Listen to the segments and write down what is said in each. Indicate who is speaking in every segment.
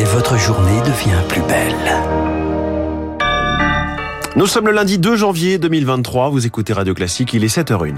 Speaker 1: et votre journée devient plus belle.
Speaker 2: Nous sommes le lundi 2 janvier 2023, vous écoutez Radio Classique, il est 7h01.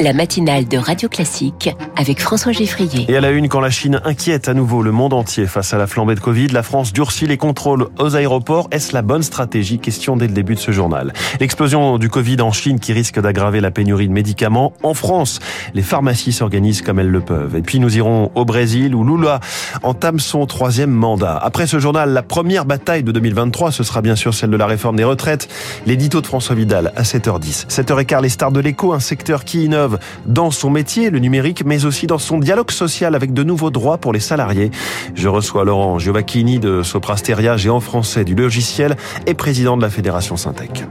Speaker 3: la matinale de Radio Classique avec François Geffrier.
Speaker 2: Et à la une, quand la Chine inquiète à nouveau le monde entier face à la flambée de Covid, la France durcit les contrôles aux aéroports. Est-ce la bonne stratégie? Question dès le début de ce journal. L'explosion du Covid en Chine qui risque d'aggraver la pénurie de médicaments. En France, les pharmacies s'organisent comme elles le peuvent. Et puis nous irons au Brésil où Lula entame son troisième mandat. Après ce journal, la première bataille de 2023, ce sera bien sûr celle de la réforme des retraites. L'édito de François Vidal à 7h10. 7h15, les stars de l'écho, un secteur qui innove dans son métier, le numérique, mais aussi dans son dialogue social avec de nouveaux droits pour les salariés. Je reçois Laurent Giovacchini de Soprasteria, géant français du logiciel et président de la Fédération Syntec.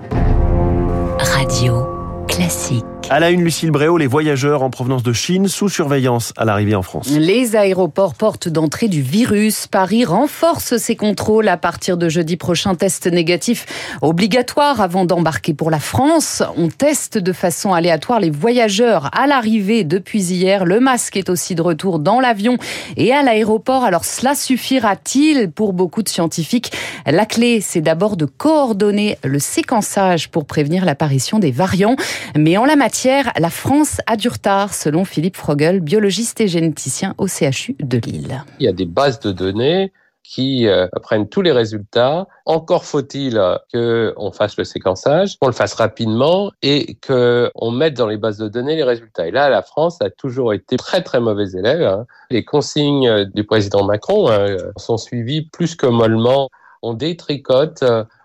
Speaker 3: Radio classique.
Speaker 2: À la une, Lucille Bréau, les voyageurs en provenance de Chine sous surveillance à l'arrivée en France.
Speaker 4: Les aéroports portent d'entrée du virus. Paris renforce ses contrôles à partir de jeudi prochain. Test négatif obligatoire avant d'embarquer pour la France. On teste de façon aléatoire les voyageurs à l'arrivée depuis hier. Le masque est aussi de retour dans l'avion et à l'aéroport. Alors cela suffira-t-il pour beaucoup de scientifiques? La clé, c'est d'abord de coordonner le séquençage pour prévenir l'apparition des variants. Mais en la matière, la France a du retard, selon Philippe Frogel, biologiste et généticien au CHU de Lille.
Speaker 5: Il y a des bases de données qui euh, prennent tous les résultats. Encore faut-il qu'on fasse le séquençage, qu'on le fasse rapidement et qu'on mette dans les bases de données les résultats. Et là, la France a toujours été très très mauvais élève. Hein. Les consignes du président Macron hein, sont suivies plus que mollement. On détricote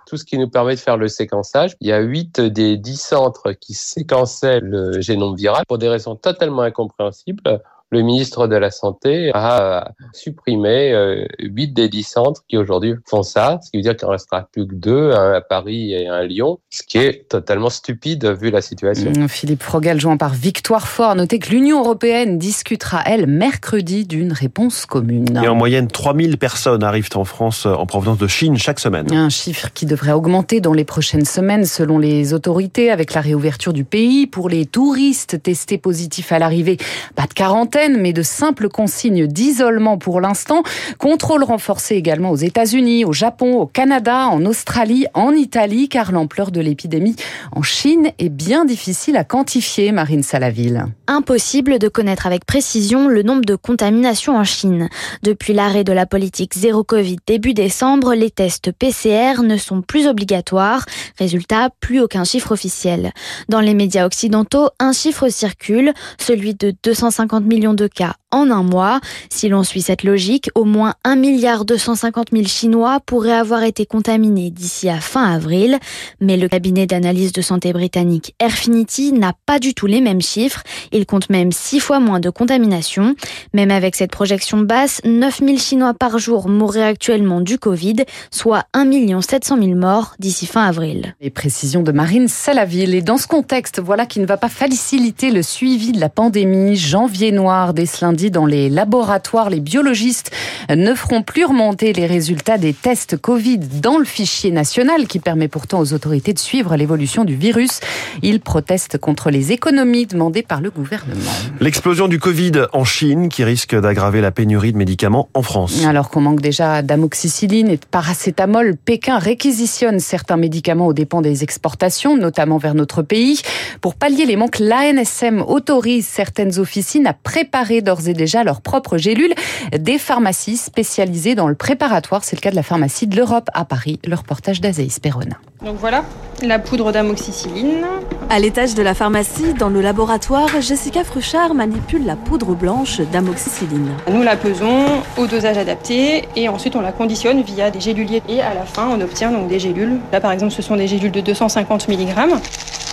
Speaker 5: tout ce qui nous permet de faire le séquençage. Il y a 8 des 10 centres qui séquençaient le génome viral pour des raisons totalement incompréhensibles le ministre de la Santé a supprimé euh, 8 des 10 centres qui aujourd'hui font ça, ce qui veut dire qu'il en restera plus que deux, un à Paris et un à Lyon, ce qui est totalement stupide vu la situation.
Speaker 4: Mmh, Philippe Frogal joint par Victoire Fort. Notez que l'Union européenne discutera, elle, mercredi d'une réponse commune.
Speaker 2: Et en moyenne, 3000 personnes arrivent en France en provenance de Chine chaque semaine.
Speaker 4: Un chiffre qui devrait augmenter dans les prochaines semaines selon les autorités avec la réouverture du pays. Pour les touristes testés positifs à l'arrivée, pas de quarantaine mais de simples consignes d'isolement pour l'instant. Contrôle renforcé également aux États-Unis, au Japon, au Canada, en Australie, en Italie, car l'ampleur de l'épidémie en Chine est bien difficile à quantifier, Marine Salaville.
Speaker 6: Impossible de connaître avec précision le nombre de contaminations en Chine. Depuis l'arrêt de la politique zéro Covid début décembre, les tests PCR ne sont plus obligatoires. Résultat, plus aucun chiffre officiel. Dans les médias occidentaux, un chiffre circule, celui de 250 millions de cas en un mois. Si l'on suit cette logique, au moins 1 milliard 250 000 Chinois pourraient avoir été contaminés d'ici à fin avril. Mais le cabinet d'analyse de santé britannique Airfinity n'a pas du tout les mêmes chiffres. Il compte même 6 fois moins de contamination. Même avec cette projection basse, 9 000 Chinois par jour mourraient actuellement du Covid, soit 1 700 000 morts d'ici fin avril.
Speaker 4: Les précisions de Marine Salaville. Et dans ce contexte, voilà qui ne va pas faciliter le suivi de la pandémie. Janvier noir ce lundi dans les laboratoires, les biologistes ne feront plus remonter les résultats des tests Covid dans le fichier national qui permet pourtant aux autorités de suivre l'évolution du virus. Ils protestent contre les économies demandées par le gouvernement.
Speaker 2: L'explosion du Covid en Chine qui risque d'aggraver la pénurie de médicaments en France.
Speaker 4: Alors qu'on manque déjà d'amoxicilline et de paracétamol, Pékin réquisitionne certains médicaments aux dépens des exportations, notamment vers notre pays. Pour pallier les manques, l'ANSM autorise certaines officines à préparer d'ores déjà leurs propres gélules. Des pharmacies spécialisées dans le préparatoire. C'est le cas de la pharmacie de l'Europe à Paris. Le reportage Perona.
Speaker 7: Donc voilà, la poudre d'amoxicilline.
Speaker 8: À l'étage de la pharmacie, dans le laboratoire, Jessica Fruchard manipule la poudre blanche d'amoxicilline.
Speaker 7: Nous la pesons au dosage adapté et ensuite on la conditionne via des géluliers. Et à la fin, on obtient donc des gélules. Là par exemple, ce sont des gélules de 250 mg.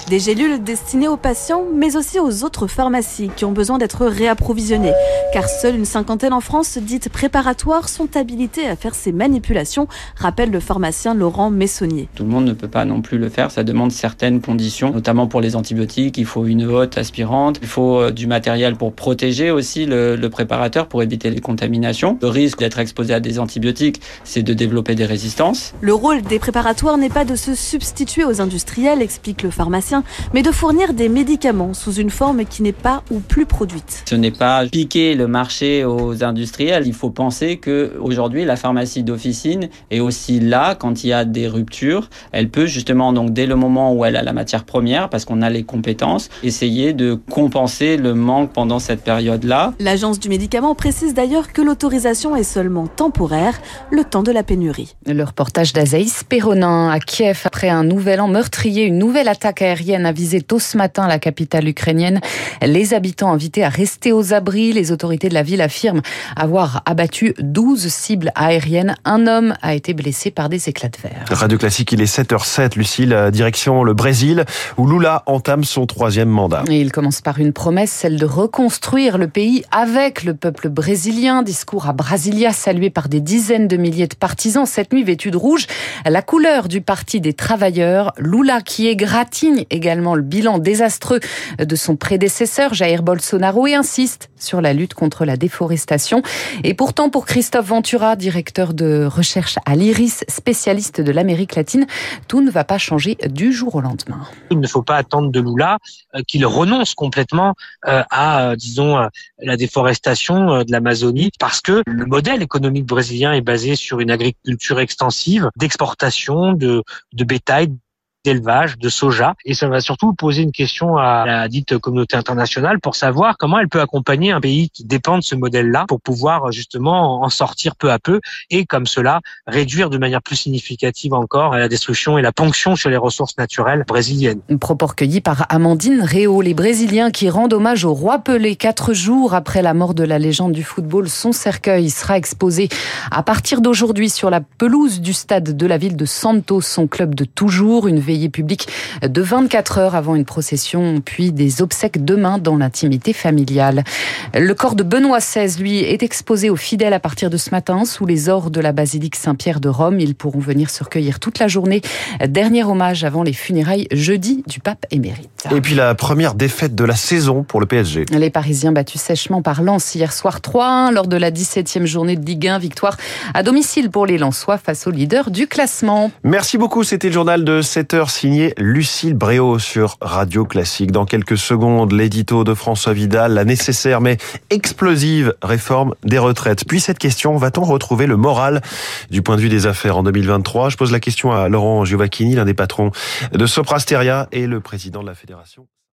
Speaker 8: Des gélules destinées aux patients, mais aussi aux autres pharmacies qui ont besoin d'être réapprovisionnées, car seule une cinquantaine en France dites préparatoires sont habilitées à faire ces manipulations, rappelle le pharmacien Laurent Messonnier.
Speaker 9: Tout le monde ne peut pas non plus le faire, ça demande certaines conditions, notamment pour les antibiotiques, il faut une hotte aspirante, il faut euh, du matériel pour protéger aussi le, le préparateur, pour éviter les contaminations. Le risque d'être exposé à des antibiotiques, c'est de développer des résistances.
Speaker 8: Le rôle des préparatoires n'est pas de se substituer aux industriels, explique le pharmacien pharmaciens, mais de fournir des médicaments sous une forme qui n'est pas ou plus produite.
Speaker 9: Ce n'est pas piquer le marché aux industriels. Il faut penser que aujourd'hui la pharmacie d'officine est aussi là quand il y a des ruptures. Elle peut justement donc dès le moment où elle a la matière première, parce qu'on a les compétences, essayer de compenser le manque pendant cette période-là.
Speaker 8: L'agence du médicament précise d'ailleurs que l'autorisation est seulement temporaire, le temps de la pénurie.
Speaker 4: Le reportage d'Azaïs Perronin à Kiev après un nouvel an meurtrier, une nouvelle attaque aérienne a visé tôt ce matin la capitale ukrainienne. Les habitants invités à rester aux abris, les autorités de la ville affirment avoir abattu 12 cibles aériennes. Un homme a été blessé par des éclats de verre.
Speaker 2: Radio Classique, il est 7h07, Lucille, direction le Brésil, où Lula entame son troisième mandat.
Speaker 4: Et il commence par une promesse, celle de reconstruire le pays avec le peuple brésilien. Discours à Brasilia, salué par des dizaines de milliers de partisans. Cette nuit, vêtue de rouge, la couleur du Parti des travailleurs. Lula qui égratigne également le bilan désastreux de son prédécesseur, Jair Bolsonaro, et insiste sur la lutte contre la déforestation. Et pourtant, pour Christophe Ventura, directeur de recherche à l'IRIS, spécialiste de l'Amérique latine, tout ne va pas changer du jour au lendemain.
Speaker 10: Il ne faut pas attendre de Lula euh, qu'il renonce complètement euh, à, euh, disons, la déforestation de l'Amazonie, parce que le modèle économique brésilien est basé sur une agriculture extensive, d'exportation de, de bétail, d'élevage, de soja. Et ça va surtout poser une question à la dite communauté internationale pour savoir comment elle peut accompagner un pays qui dépend de ce modèle-là pour pouvoir justement en sortir peu à peu et comme cela réduire de manière plus significative encore la destruction et la ponction sur les ressources naturelles brésiliennes.
Speaker 4: Propos recueilli par Amandine Réau. Les Brésiliens qui rendent hommage au roi Pelé quatre jours après la mort de la légende du football. Son cercueil sera exposé à partir d'aujourd'hui sur la pelouse du stade de la ville de Santos, son club de toujours. Une public de 24 heures avant une procession, puis des obsèques demain dans l'intimité familiale. Le corps de Benoît XVI, lui, est exposé aux fidèles à partir de ce matin sous les ors de la basilique Saint-Pierre de Rome. Ils pourront venir se recueillir toute la journée. Dernier hommage avant les funérailles jeudi du pape émérite.
Speaker 2: Et puis la première défaite de la saison pour le PSG.
Speaker 4: Les Parisiens battus sèchement par Lens hier soir 3-1 lors de la 17e journée de Ligue 1. Victoire à domicile pour les Lensois face au leader du classement.
Speaker 2: Merci beaucoup. C'était le journal de 7 h signé Lucille Bréau sur Radio Classique. Dans quelques secondes, l'édito de François Vidal, la nécessaire mais explosive réforme des retraites. Puis cette question, va-t-on retrouver le moral du point de vue des affaires en 2023 Je pose la question à Laurent Giovacchini, l'un des patrons de Soprasteria et le président de la fédération.